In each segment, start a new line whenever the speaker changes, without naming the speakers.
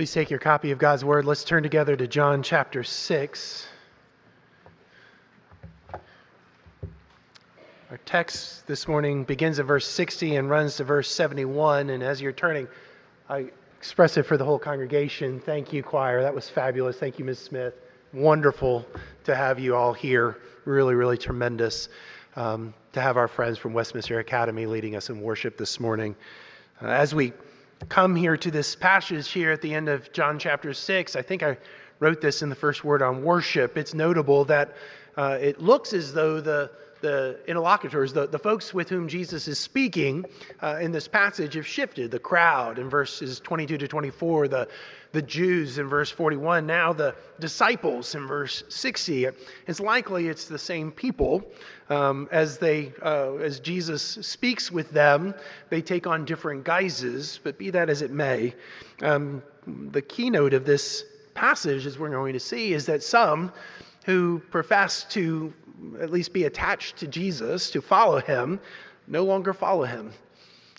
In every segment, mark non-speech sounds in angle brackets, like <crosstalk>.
Please take your copy of God's Word. Let's turn together to John chapter 6. Our text this morning begins at verse 60 and runs to verse 71. And as you're turning, I express it for the whole congregation. Thank you, choir. That was fabulous. Thank you, Ms. Smith. Wonderful to have you all here. Really, really tremendous um, to have our friends from Westminster Academy leading us in worship this morning. Uh, as we come here to this passage here at the end of John chapter 6, I think I wrote this in the first word on worship. It's notable that uh, it looks as though the the interlocutors, the, the folks with whom Jesus is speaking uh, in this passage, have shifted. The crowd in verses 22 to 24, the, the Jews in verse 41, now the disciples in verse 60. It's likely it's the same people. Um, as, they, uh, as Jesus speaks with them, they take on different guises, but be that as it may, um, the keynote of this passage, as we're going to see, is that some who profess to at least be attached to Jesus, to follow him, no longer follow him.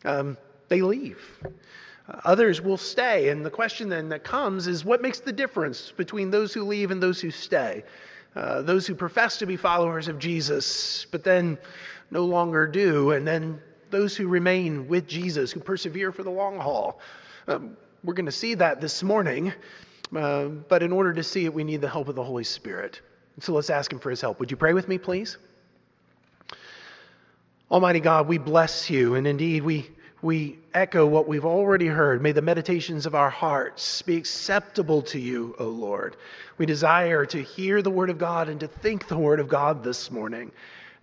Um, they leave. Others will stay. And the question then that comes is what makes the difference between those who leave and those who stay? Uh, those who profess to be followers of Jesus, but then no longer do, and then those who remain with Jesus, who persevere for the long haul. Um, we're going to see that this morning, uh, but in order to see it, we need the help of the Holy Spirit. So let's ask him for his help. Would you pray with me, please? Almighty God, we bless you, and indeed we, we echo what we've already heard. May the meditations of our hearts be acceptable to you, O Lord. We desire to hear the word of God and to think the word of God this morning.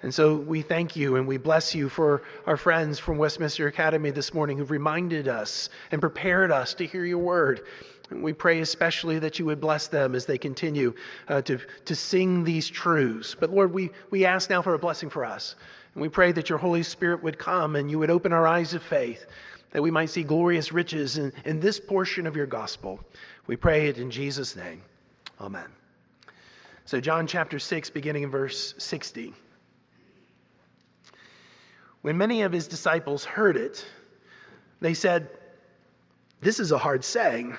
And so we thank you and we bless you for our friends from Westminster Academy this morning who've reminded us and prepared us to hear your word. And we pray especially that you would bless them as they continue uh, to, to sing these truths. But Lord, we, we ask now for a blessing for us. And we pray that your Holy Spirit would come and you would open our eyes of faith, that we might see glorious riches in, in this portion of your gospel. We pray it in Jesus' name. Amen. So, John chapter 6, beginning in verse 60. When many of his disciples heard it, they said, This is a hard saying.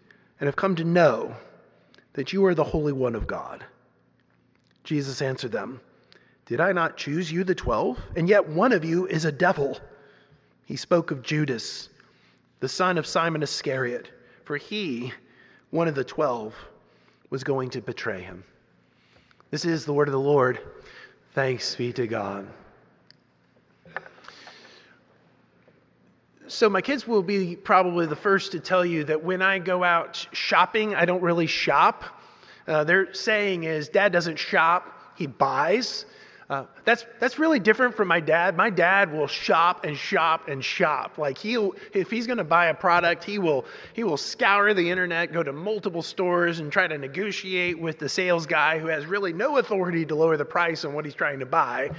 and have come to know that you are the Holy One of God. Jesus answered them, Did I not choose you, the twelve? And yet one of you is a devil. He spoke of Judas, the son of Simon Iscariot, for he, one of the twelve, was going to betray him. This is the word of the Lord. Thanks be to God. So, my kids will be probably the first to tell you that when I go out shopping, I don't really shop. Uh, their saying is, Dad doesn't shop, he buys. Uh, that's that's really different from my dad. My dad will shop and shop and shop. Like he'll if he's going to buy a product, he will he will scour the internet, go to multiple stores, and try to negotiate with the sales guy who has really no authority to lower the price on what he's trying to buy.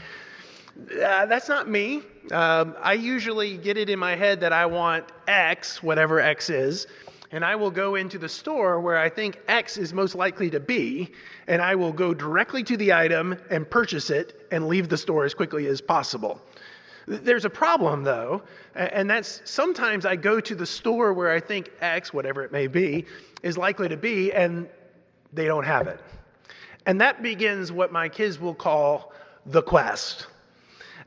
Uh, that's not me. Um, I usually get it in my head that I want X, whatever X is, and I will go into the store where I think X is most likely to be, and I will go directly to the item and purchase it and leave the store as quickly as possible. There's a problem though, and that's sometimes I go to the store where I think X, whatever it may be, is likely to be, and they don't have it. And that begins what my kids will call the quest.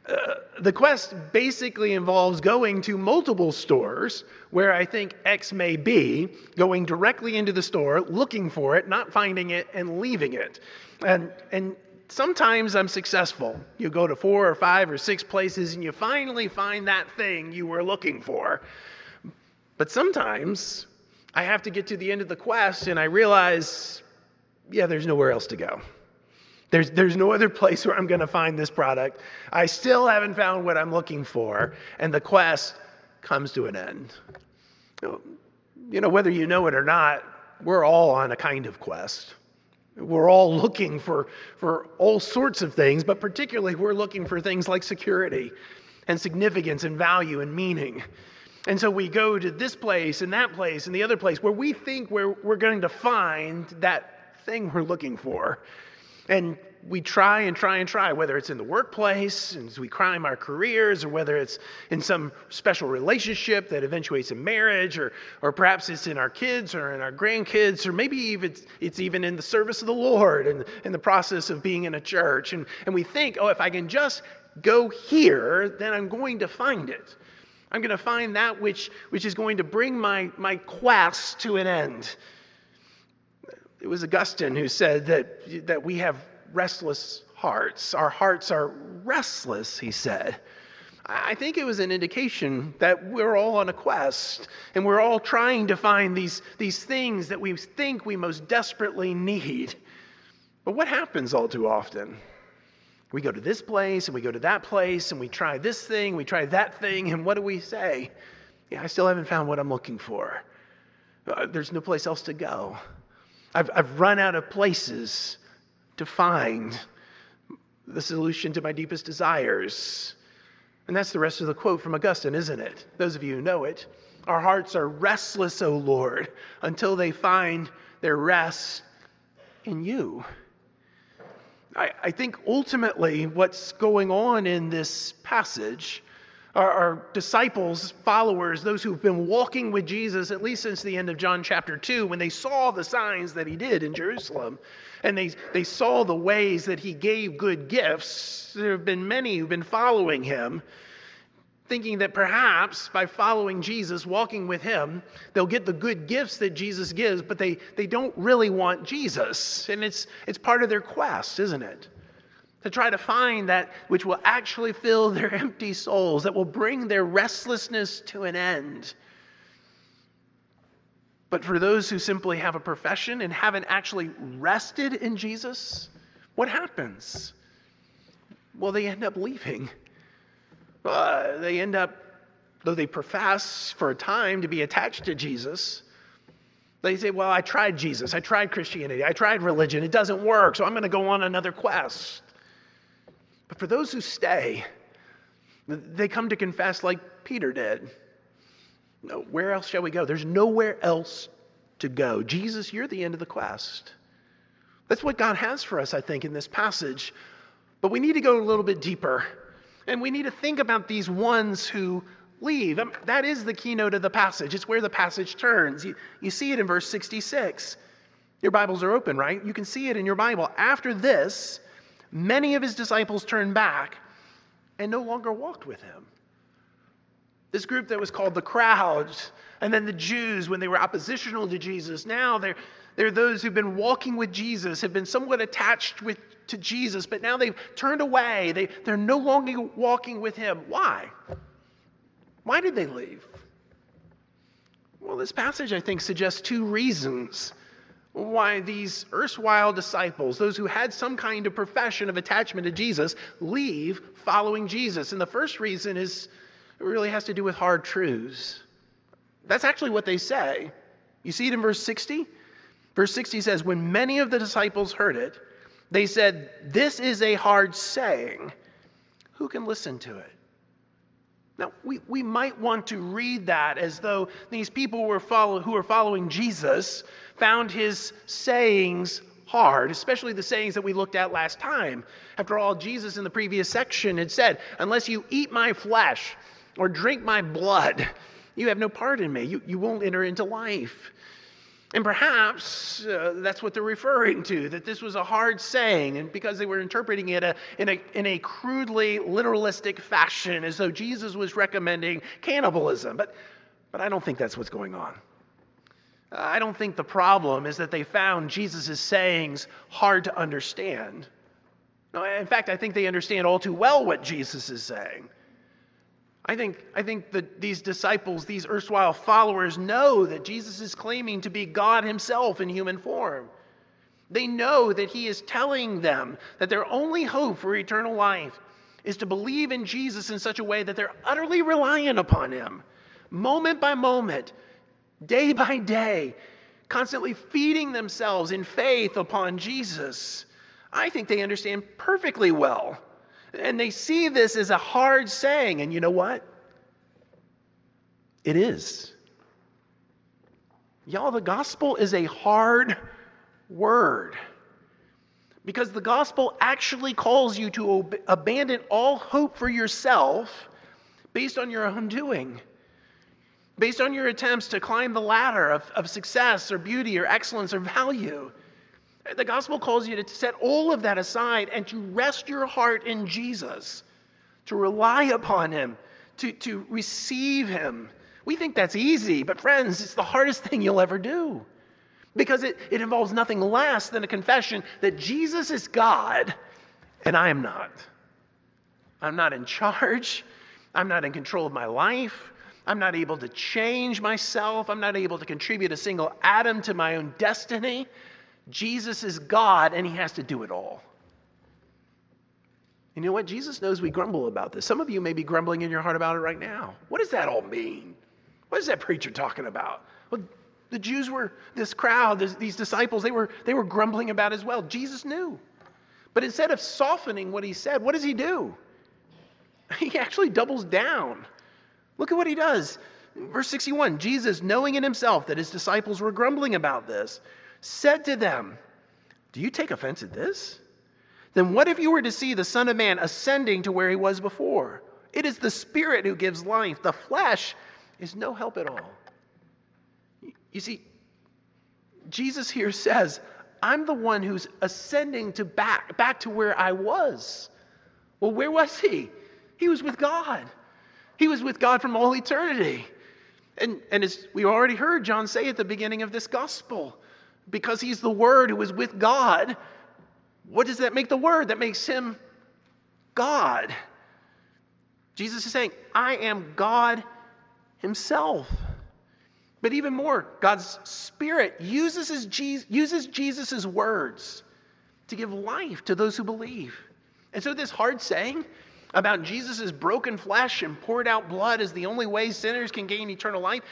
Uh, the quest basically involves going to multiple stores where I think X may be, going directly into the store, looking for it, not finding it, and leaving it. And, and sometimes I'm successful. You go to four or five or six places and you finally find that thing you were looking for. But sometimes I have to get to the end of the quest and I realize, yeah, there's nowhere else to go. There's, there's no other place where I'm going to find this product. I still haven't found what I'm looking for, and the quest comes to an end. You know, whether you know it or not, we're all on a kind of quest. We're all looking for, for all sorts of things, but particularly we're looking for things like security and significance and value and meaning. And so we go to this place and that place and the other place where we think we're, we're going to find that thing we're looking for. And we try and try and try, whether it's in the workplace, and as we climb our careers, or whether it's in some special relationship that eventuates in marriage, or, or perhaps it's in our kids or in our grandkids, or maybe even it's, it's even in the service of the Lord and in the process of being in a church. And, and we think, oh, if I can just go here, then I'm going to find it. I'm going to find that which, which is going to bring my, my quest to an end. It was Augustine who said that, that we have restless hearts. Our hearts are restless, he said. I think it was an indication that we're all on a quest and we're all trying to find these, these things that we think we most desperately need. But what happens all too often? We go to this place and we go to that place and we try this thing, we try that thing, and what do we say? Yeah, I still haven't found what I'm looking for. Uh, there's no place else to go. I've, I've run out of places to find the solution to my deepest desires. And that's the rest of the quote from Augustine, isn't it? Those of you who know it. Our hearts are restless, O Lord, until they find their rest in you. I, I think ultimately what's going on in this passage our, our, disciples, followers, those who've been walking with Jesus at least since the end of John chapter 2, when they saw the signs that he did in Jerusalem and they, they saw the ways that he gave good gifts, there have been many who've been following him, thinking that perhaps by following Jesus, walking with him, they'll get the good gifts that Jesus gives, but they, they don't really want Jesus. And it's, it's part of their quest, isn't it? To try to find that which will actually fill their <laughs> empty souls, that will bring their restlessness to an end. But for those who simply have a profession and haven't actually rested in Jesus, what happens? Well, they end up leaving. Uh, they end up, though they profess for a time to be attached to Jesus, they say, Well, I tried Jesus, I tried Christianity, I tried religion, it doesn't work, so I'm going to go on another quest. But for those who stay, they come to confess like Peter did. No, where else shall we go? There's nowhere else to go. Jesus, you're the end of the quest. That's what God has for us, I think, in this passage. But we need to go a little bit deeper. And we need to think about these ones who leave. Um, that is the keynote of the passage. It's where the passage turns. You, you see it in verse 66. Your Bibles are open, right? You can see it in your Bible. After this, many of his disciples turned back and no longer walked with him. This group that was called the crowds, and then the Jews, when they were oppositional to Jesus, now they're, they're those who've been walking with Jesus, have been somewhat attached with, to Jesus, but now they've turned away. They, they're no longer walking with him. Why? Why did they leave? Well, this passage, I think, suggests two reasons why these erstwhile disciples, those who had some kind of profession of attachment to Jesus, leave following Jesus. And the first reason is it really has to do with hard truths. That's actually what they say. You see it in verse 60? Verse 60 says, When many of the disciples heard it, they said, This is a hard saying. Who can listen to it? Now, we, we might want to read that as though these people were follow, who were following Jesus found his sayings hard, especially the sayings that we looked at last time. After all, Jesus in the previous section had said, Unless you eat my flesh or drink my blood, you have no part in me. You, you won't enter into life. And perhaps uh, that's what they're referring to, that this was a hard saying, and because they were interpreting it a, uh, in, a, in a crudely literalistic fashion, as though Jesus was recommending cannibalism. But, but I don't think that's what's going on. I don't think the problem is that they found Jesus' sayings hard to understand. No, in fact, I think they understand all too well what Jesus is saying. I think, I think that these disciples, these erstwhile followers, know that Jesus is claiming to be God Himself in human form. They know that He is telling them that their only hope for eternal life is to believe in Jesus in such a way that they're utterly reliant upon Him, moment by moment, day by day, constantly feeding themselves in faith upon Jesus. I think they understand perfectly well and they see this as a hard saying. And you know what? It is. Y'all, the gospel is a hard word. Because the gospel actually calls you to ob- abandon all hope for yourself based on your own doing, based on your attempts to climb the ladder of, of success or beauty or excellence or value. The gospel calls you to set all of that aside and to rest your heart in Jesus, to rely upon Him, to, to receive Him. We think that's easy, but friends, it's the hardest thing you'll ever do because it, it involves nothing less than a confession that Jesus is God and I am not. I'm not in charge. I'm not in control of my life. I'm not able to change myself. I'm not able to contribute a single atom to my own destiny. Jesus is God and he has to do it all. You know what? Jesus knows we grumble about this. Some of you may be grumbling in your heart about it right now. What does that all mean? What is that preacher talking about? Well, the Jews were, this crowd, this, these disciples, they were, they were grumbling about as well. Jesus knew. But instead of softening what he said, what does he do? <laughs> He actually doubles down. Look at what he does. Verse 61 Jesus, knowing in himself that his disciples were grumbling about this, said to them, Do you take offense at this? Then what if you were to see the Son of Man ascending to where he was before? It is the Spirit who gives life, the flesh is no help at all. You see, Jesus here <laughs> says, I'm the one who's ascending to back, back to where I was. Well, where was he? He was with God. He was with God from all eternity. And, and as we already heard John say at the beginning of this gospel, because he's the Word who is with God, what does that make the Word? That makes him God. Jesus is saying, I am God Himself. But even more, God's Spirit uses, his, uses Jesus' words to give life to those who believe. And so, this hard saying about Jesus' broken flesh and poured out blood as the only way sinners can gain eternal life,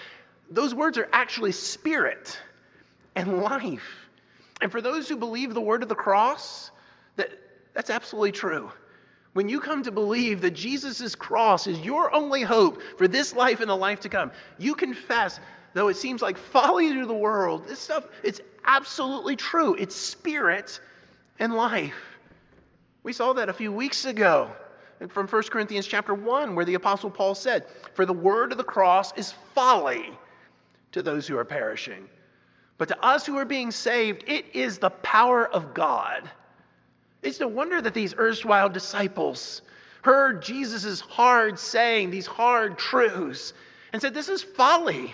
those words are actually spirit and life. And for those who believe the word of the cross, that, that's absolutely true. When you come to believe that Jesus' cross is your only hope for this life and the life to come, you confess, though it seems like folly to the world, this stuff, it's absolutely true. It's spirit and life. We saw that a few weeks ago from 1 Corinthians chapter 1, where the Apostle Paul said, For the word of the cross is folly to those who are perishing but to us who are being saved, it is the power of God. It's no wonder that these erstwhile disciples heard Jesus' hard saying, these hard truths, and said, This is folly.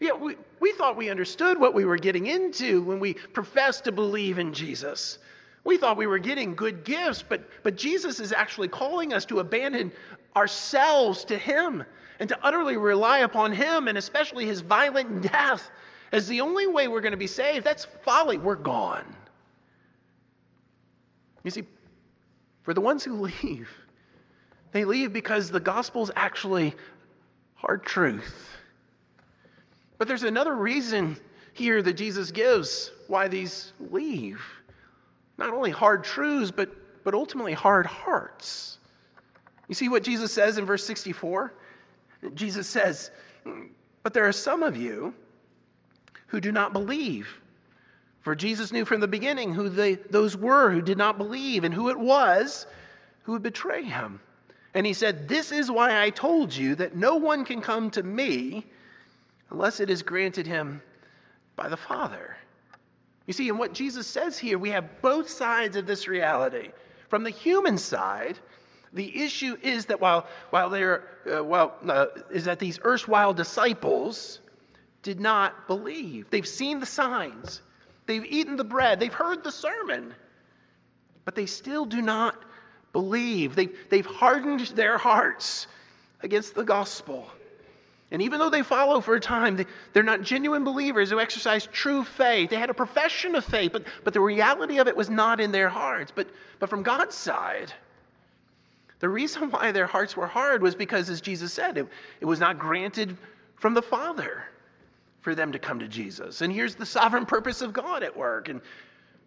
Yeah, we, we thought we understood what we were getting into when we professed to believe in Jesus. We thought we were getting good gifts, but, but Jesus is actually calling us to abandon ourselves to Him and to utterly rely upon Him and especially His violent <laughs> death as the only way we're going to be saved, that's folly. We're gone. You see, for the ones who <laughs> leave, they leave because the gospel is actually hard truth. But there's another reason here that Jesus gives why these leave. Not only hard truths, but, but ultimately hard hearts. You see what Jesus says in verse 64? Jesus says, But there are some of you who do not believe. For Jesus knew from the beginning who they, those were who did not believe and who it was who would betray him. And he said, This is why I told you that no one can come to me unless it is granted him by the Father. You see, in what Jesus says here, we have both sides of this reality. From the human side, the issue is that while, while they're, uh, well, uh, is that these erstwhile disciples did not believe. They've seen the signs, they've eaten the bread, they've heard the sermon, but they still do not believe. They've, they've hardened their hearts against the gospel. And even though they follow for a time, they, they're not genuine believers who exercise true faith. They had a profession of faith, but, but the reality of it was not in their hearts. But, but from God's side, the reason why their hearts were hard was because, as Jesus said, it, it was not granted from the Father for them to come to Jesus. And here's the sovereign purpose of God at work. And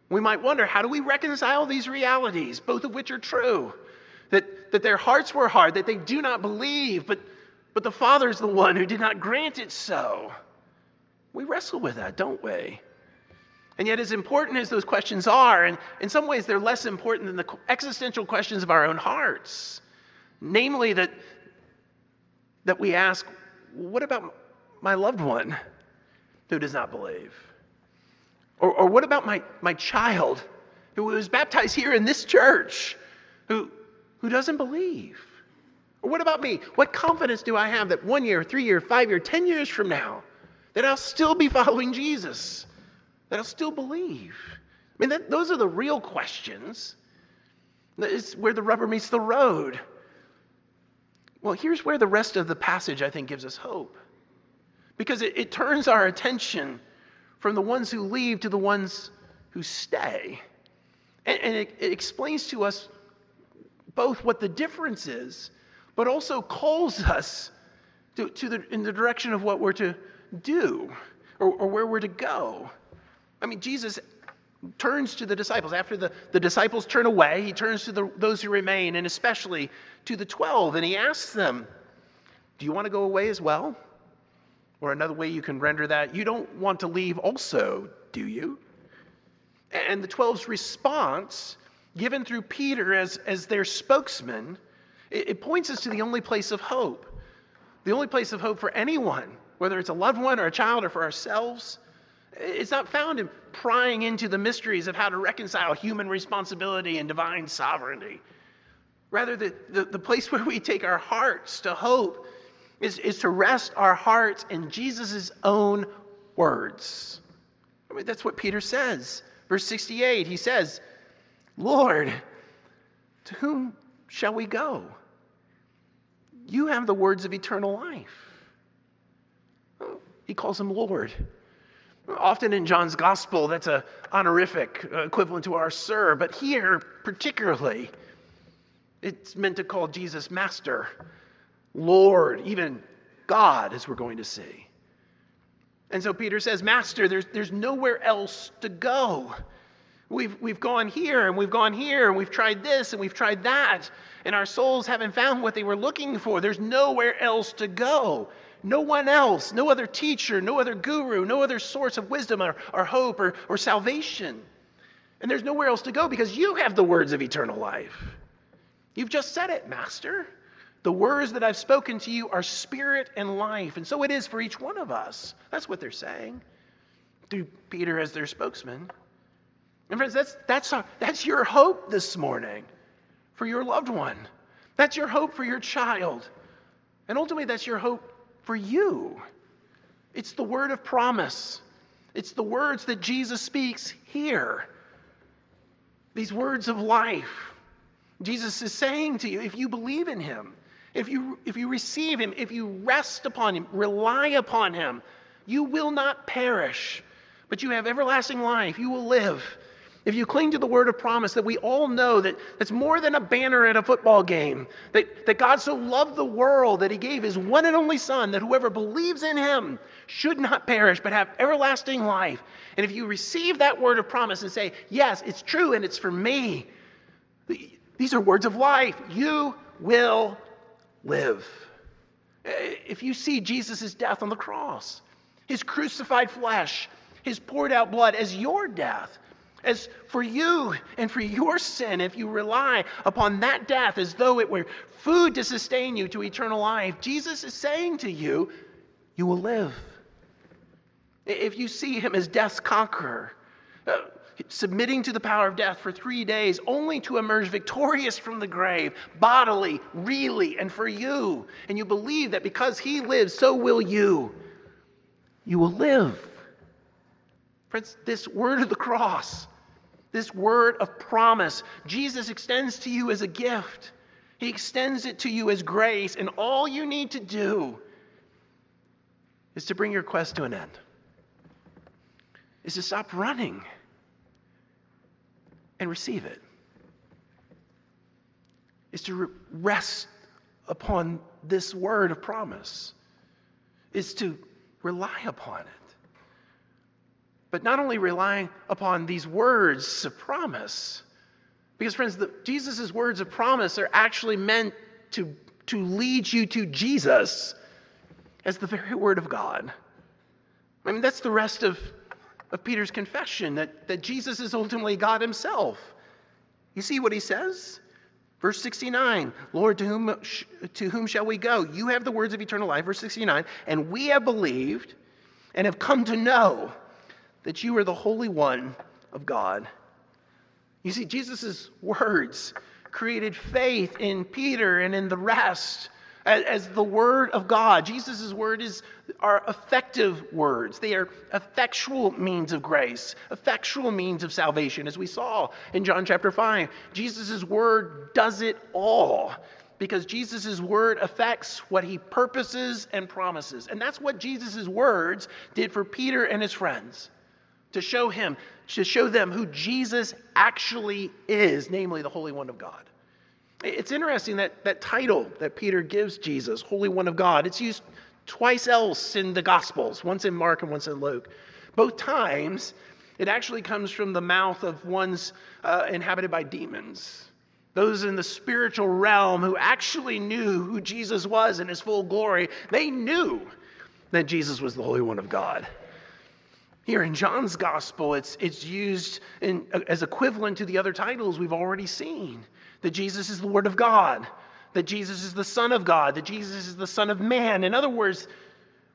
we might wonder how do we reconcile these realities, both of which are true? That, that their hearts were hard, that they do not believe, but but the Father is the one who did not grant it so. We wrestle with that, don't we? And yet, as important as those questions are, and in some ways they're less important than the existential questions of our own hearts. Namely, that, that we ask, what about my loved one who does not believe? Or, or what about my, my child who was baptized here in this church who, who doesn't believe? Or what about me? What confidence do I have that one year, three year, five year, ten years from now, that I'll still be <laughs> following Jesus, that I'll still believe? I mean, that, those are the real questions. It's where the rubber meets the road. Well, here's where the rest of the passage, I think, gives us hope. Because it, it turns our attention from the ones who leave to the ones who stay. And, and it, it explains to us both what the difference is but also calls us to, to the, in the direction of what we're to do or, or where we're to go. I mean, Jesus turns to the disciples. After the, the disciples turn away, he turns to the, those who remain, and especially to the 12, and he asks them, Do you want to go away as well? Or another way you can render that, you don't want to leave also, do you? And the 12's response, given through Peter as, as their spokesman, it, it points us to the only place of hope. The only place of hope for anyone, whether it's a loved one or a child or for ourselves. It's not found in prying into the mysteries of how to reconcile human responsibility and divine sovereignty. Rather, the, the, the, place <laughs> where we take our hearts to hope is, is to rest our hearts in Jesus' own words. I mean, that's what Peter says. Verse 68, he says, Lord, to whom shall we go? You have the words of eternal life. He calls him Lord. Often in John's gospel, that's a honorific equivalent to our sir, but here, particularly, it's meant to call Jesus Master, Lord, even God, as we're going to see. And so Peter says, Master, there's, there's nowhere else to go. We've, we've gone here and we've gone here and we've tried this and we've tried that, and our souls haven't found what they were looking for. There's nowhere else to go. No one else, no other teacher, no other guru, no other source of wisdom or, or hope or, or salvation. And there's nowhere else to go because you have the words of eternal life. You've just said it, Master. The words that I've spoken to you are spirit and life. And so it is for each one of us. That's what they're saying through Peter as their spokesman. And friends, that's, that's, that's your hope this morning for your loved one. That's your hope for your child. And ultimately, that's your hope for you. It's the word of promise, it's the words that Jesus speaks here. These words of life. Jesus is saying to you if you believe in him, if you, if you receive him, if you rest upon him, rely upon him, you will not perish, but you have everlasting life. You will live if you cling to the word of promise that we all know that it's more than a banner at a football game, that, that God so loved the world that he gave his one and only Son, that whoever believes in him should not perish but have everlasting life. And if you receive that word of promise and say, Yes, it's true and it's for me, these are words of life. You will live. If you see Jesus' death on the cross, his crucified flesh, his poured out blood as your death, as for you and for your sin, if you rely upon that death as though it were food to sustain you to eternal life, Jesus is saying to you, you will live. if you see him as death's conqueror, uh, submitting to the power of death for three days, only to emerge victorious from the grave, bodily, really, and for you, and you believe that because he lives, so will you, you will live. Friends, this word of the cross, this word of promise, Jesus extends to you as a gift. He extends it to you as grace, and all you need to do is to bring your quest to an end, is to stop running and receive it, is to rest upon this word of promise, is to rely upon it. But not only relying upon these words of promise, because, friends, Jesus' words of promise are actually meant to, to lead you to Jesus as the very word of God. I mean, that's the rest of, of Peter's confession that, that Jesus is ultimately God himself. You see what he says? Verse 69 Lord, to whom, to whom shall we go? You have the words of eternal life. Verse 69 And we have believed and have come to know that you are the Holy One of God. You see, Jesus' words created faith in Peter and in the rest as, as the Word of God. Jesus' word is, are effective words, they are effectual means of grace, effectual means of salvation, as we saw in John chapter 5. Jesus' word does it all because Jesus' word affects what he purposes and promises. And that's what Jesus' words did for Peter and his friends to show him, to show them who Jesus actually is, namely the Holy One of God. It's interesting that that title that Peter gives Jesus, Holy One of God, it's used twice else in the Gospels, once in Mark and once in Luke. Both times, it actually comes from the mouth of ones uh, inhabited by demons. Those in the spiritual realm who actually knew who Jesus was in his full glory, they knew that Jesus was the Holy One of God. Here in John's Gospel, it's, it's used in, as equivalent to the other titles we've already seen that Jesus is the Word of God, that Jesus is the Son of God, that Jesus is the Son of Man. In other words,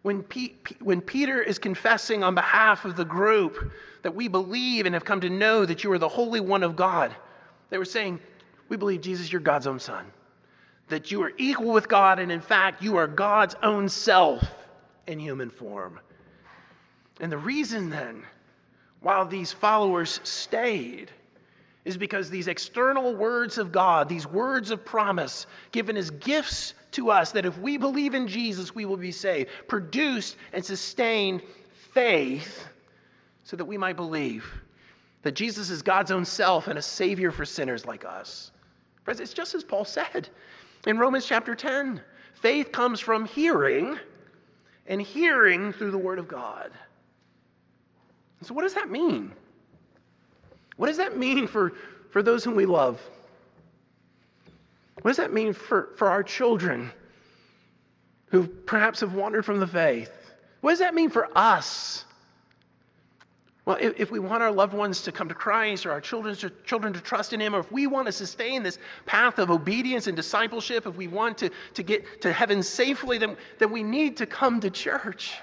when, P- when Peter is confessing on behalf of the group that we believe and have come to know that you are the Holy One of God, they were saying, We believe, Jesus, you're God's own Son, that you are equal with God, and in fact, you are God's own self in human form. And the reason then, while these followers stayed, is because these external words of God, these words of promise given as gifts to us, that if we believe in Jesus, we will be saved, produced and sustained faith so that we might believe that Jesus is God's own self and a Savior for sinners like us. Friends, it's just as Paul said in Romans chapter 10 faith comes from hearing, and hearing through the Word of God. So, what does that mean? What does that mean for, for those whom we love? What does that mean for, for our children who perhaps have wandered from the faith? What does that mean for us? Well, if, if, we want our loved ones to come to Christ or our children to, children to trust in Him, or if we want to sustain this path of obedience and discipleship, if we want to, to get to heaven safely, then, then we need to come to church.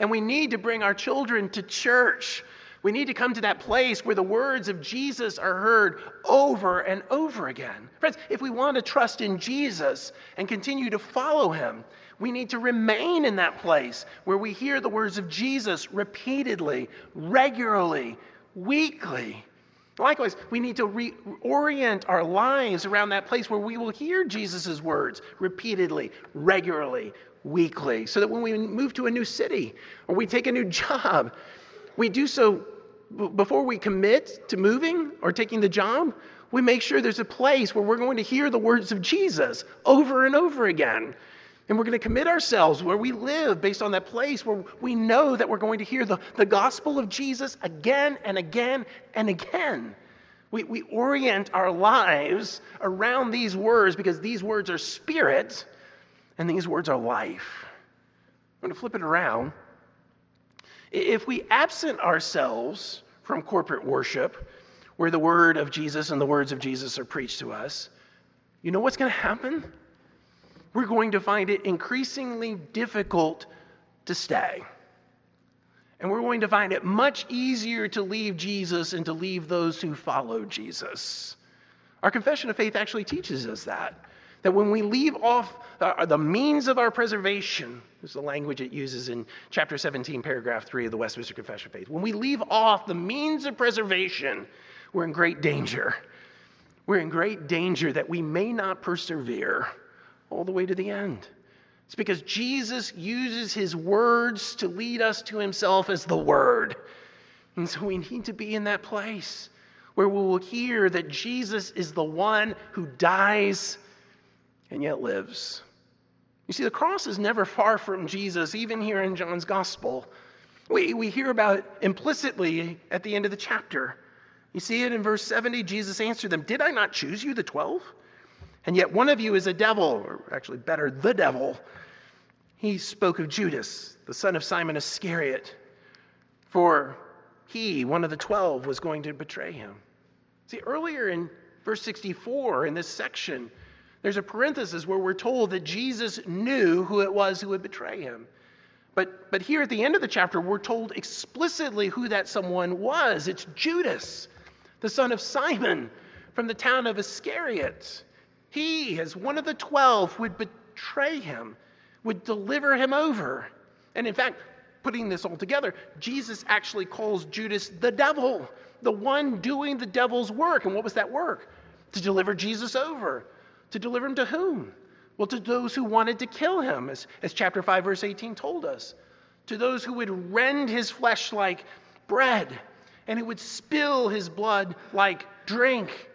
And we need to bring our children to church we need to come to that place where the words of Jesus are heard over and over again. Friends, if we want to trust in Jesus and continue to follow him, we need to remain in that place where we hear the words of Jesus repeatedly, regularly, weekly. Likewise, we need to reorient our lives around that place where we will hear Jesus' words repeatedly, regularly, weekly, so that when we move to a new city or we take a new <laughs> job, we do so before we commit to moving or taking the job, we make sure there's a place where we're going to hear the words of Jesus over and over again. And we're going to commit ourselves where we live based on that place where we know that we're going to hear the, the gospel of Jesus again and again and again. We, we orient our lives around these words because these words are spirit and these words are life. I'm going to flip it around. If we absent ourselves from corporate worship, where the word of Jesus and the words of Jesus are preached to us, you know what's going to happen? We're going to find it increasingly difficult to stay. And we're going to find it much easier to leave Jesus and to leave those who follow Jesus. Our confession of faith actually teaches us that. That when we leave off uh, the means of our preservation, this is the language it uses in chapter 17, paragraph 3 of the Westminster Confession of Faith. When we leave off the means of preservation, we're in great danger. We're in great danger that we may not persevere all the way to the end. It's because Jesus uses his words to lead us to himself as the Word. And so we need to be in that place where we will hear that Jesus is the one who dies and yet lives. You see, the cross is never far from Jesus, even here in John's gospel. We, we hear about it implicitly at the end of the chapter. You see it in verse 70. Jesus answered them, Did I not choose you, the twelve? And yet one of you is a devil, or actually better, the devil. He spoke of Judas, the son of Simon Iscariot, for he, one of the twelve, was going to betray him. See, earlier in verse 64, in this section, there's a parenthesis where we're told that Jesus knew who it was who would betray him. But, but here at the end of the chapter, we're told explicitly who that someone was. It's Judas, the son of Simon from the town of Iscariot. He, as one of the twelve, would betray him, would deliver him over. And in fact, putting this all together, Jesus actually calls Judas the devil, the one doing the devil's work. And what was that work? To deliver Jesus over. To deliver him to whom? Well, to those who wanted to kill him, as, as chapter 5, verse 18 told us. To those who would rend his flesh like bread, and who would spill his blood like drink.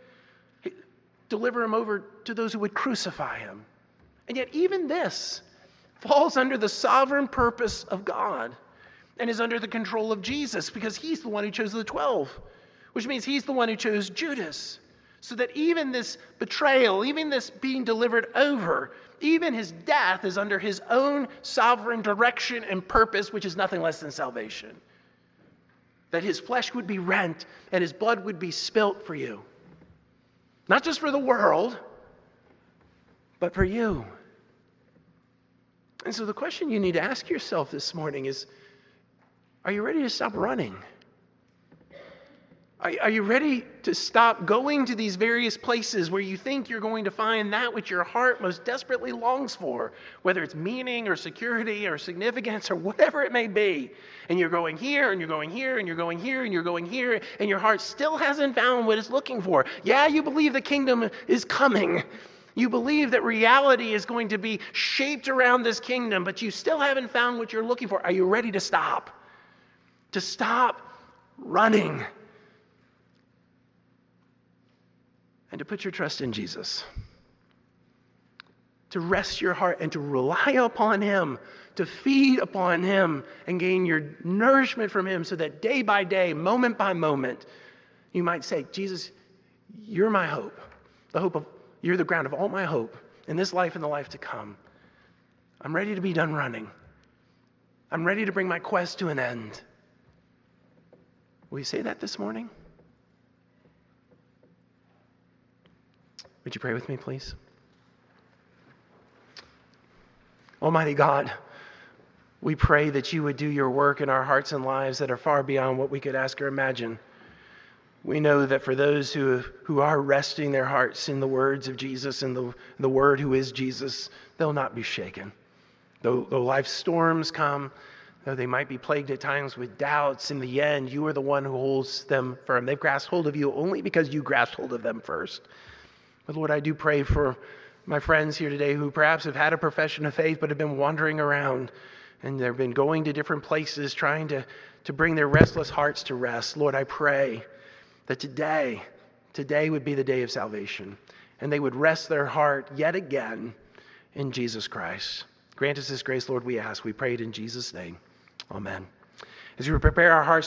Deliver him over to those who would crucify him. And yet, even this falls under the sovereign purpose of God and is under the control of Jesus because he's the one who chose the 12, which means he's the one who chose Judas. So that even this betrayal, even this being delivered over, even his death is under his own sovereign direction and purpose, which is nothing less than salvation. That his flesh would be rent and his blood would be spilt for you. Not just for the world, but for you. And so the question you need to ask yourself this morning is are you ready to stop running? Are, are you ready to stop going to these various places where you think you're going to find that which your heart most desperately longs for, whether it's meaning or security or significance or whatever it may be? And you're going here and you're going here and you're going here and you're going here, and your heart still hasn't found what it's looking for. Yeah, you believe the kingdom is coming. You believe that reality is going to be shaped around this kingdom, but you still haven't found what you're looking for. Are you ready to stop? To stop running and to put your trust in Jesus. To rest your heart and to rely upon Him, to feed upon Him and gain your nourishment from Him so that day by day, moment by moment, you might say, Jesus, you're my hope. The hope of, you're the ground of all my hope in this life and the life to come. I'm ready to be done running. I'm ready to bring my quest to an end. Will you say that this morning? Would you pray with me, please? Almighty God, we pray that you would do your work in our hearts and lives that are far beyond what we could ask or imagine. We know that for those who, who are resting their hearts in the words of Jesus and the, the Word who is Jesus, they'll not be shaken. Though, though life's storms come, though they might be plagued at times with doubts, in the end, you are the one who holds them firm. They've grasped hold of you only because you grasped hold of them first. But Lord, I do pray for my friends here today who perhaps have had a profession of faith but have been wandering around and they've been going to different places trying to, to bring their restless hearts to rest. Lord, I pray that today, today would be the day of salvation and they would rest their heart yet again in Jesus Christ. Grant us this grace, Lord, we ask. We pray it in Jesus' name. Amen. As we prepare our hearts,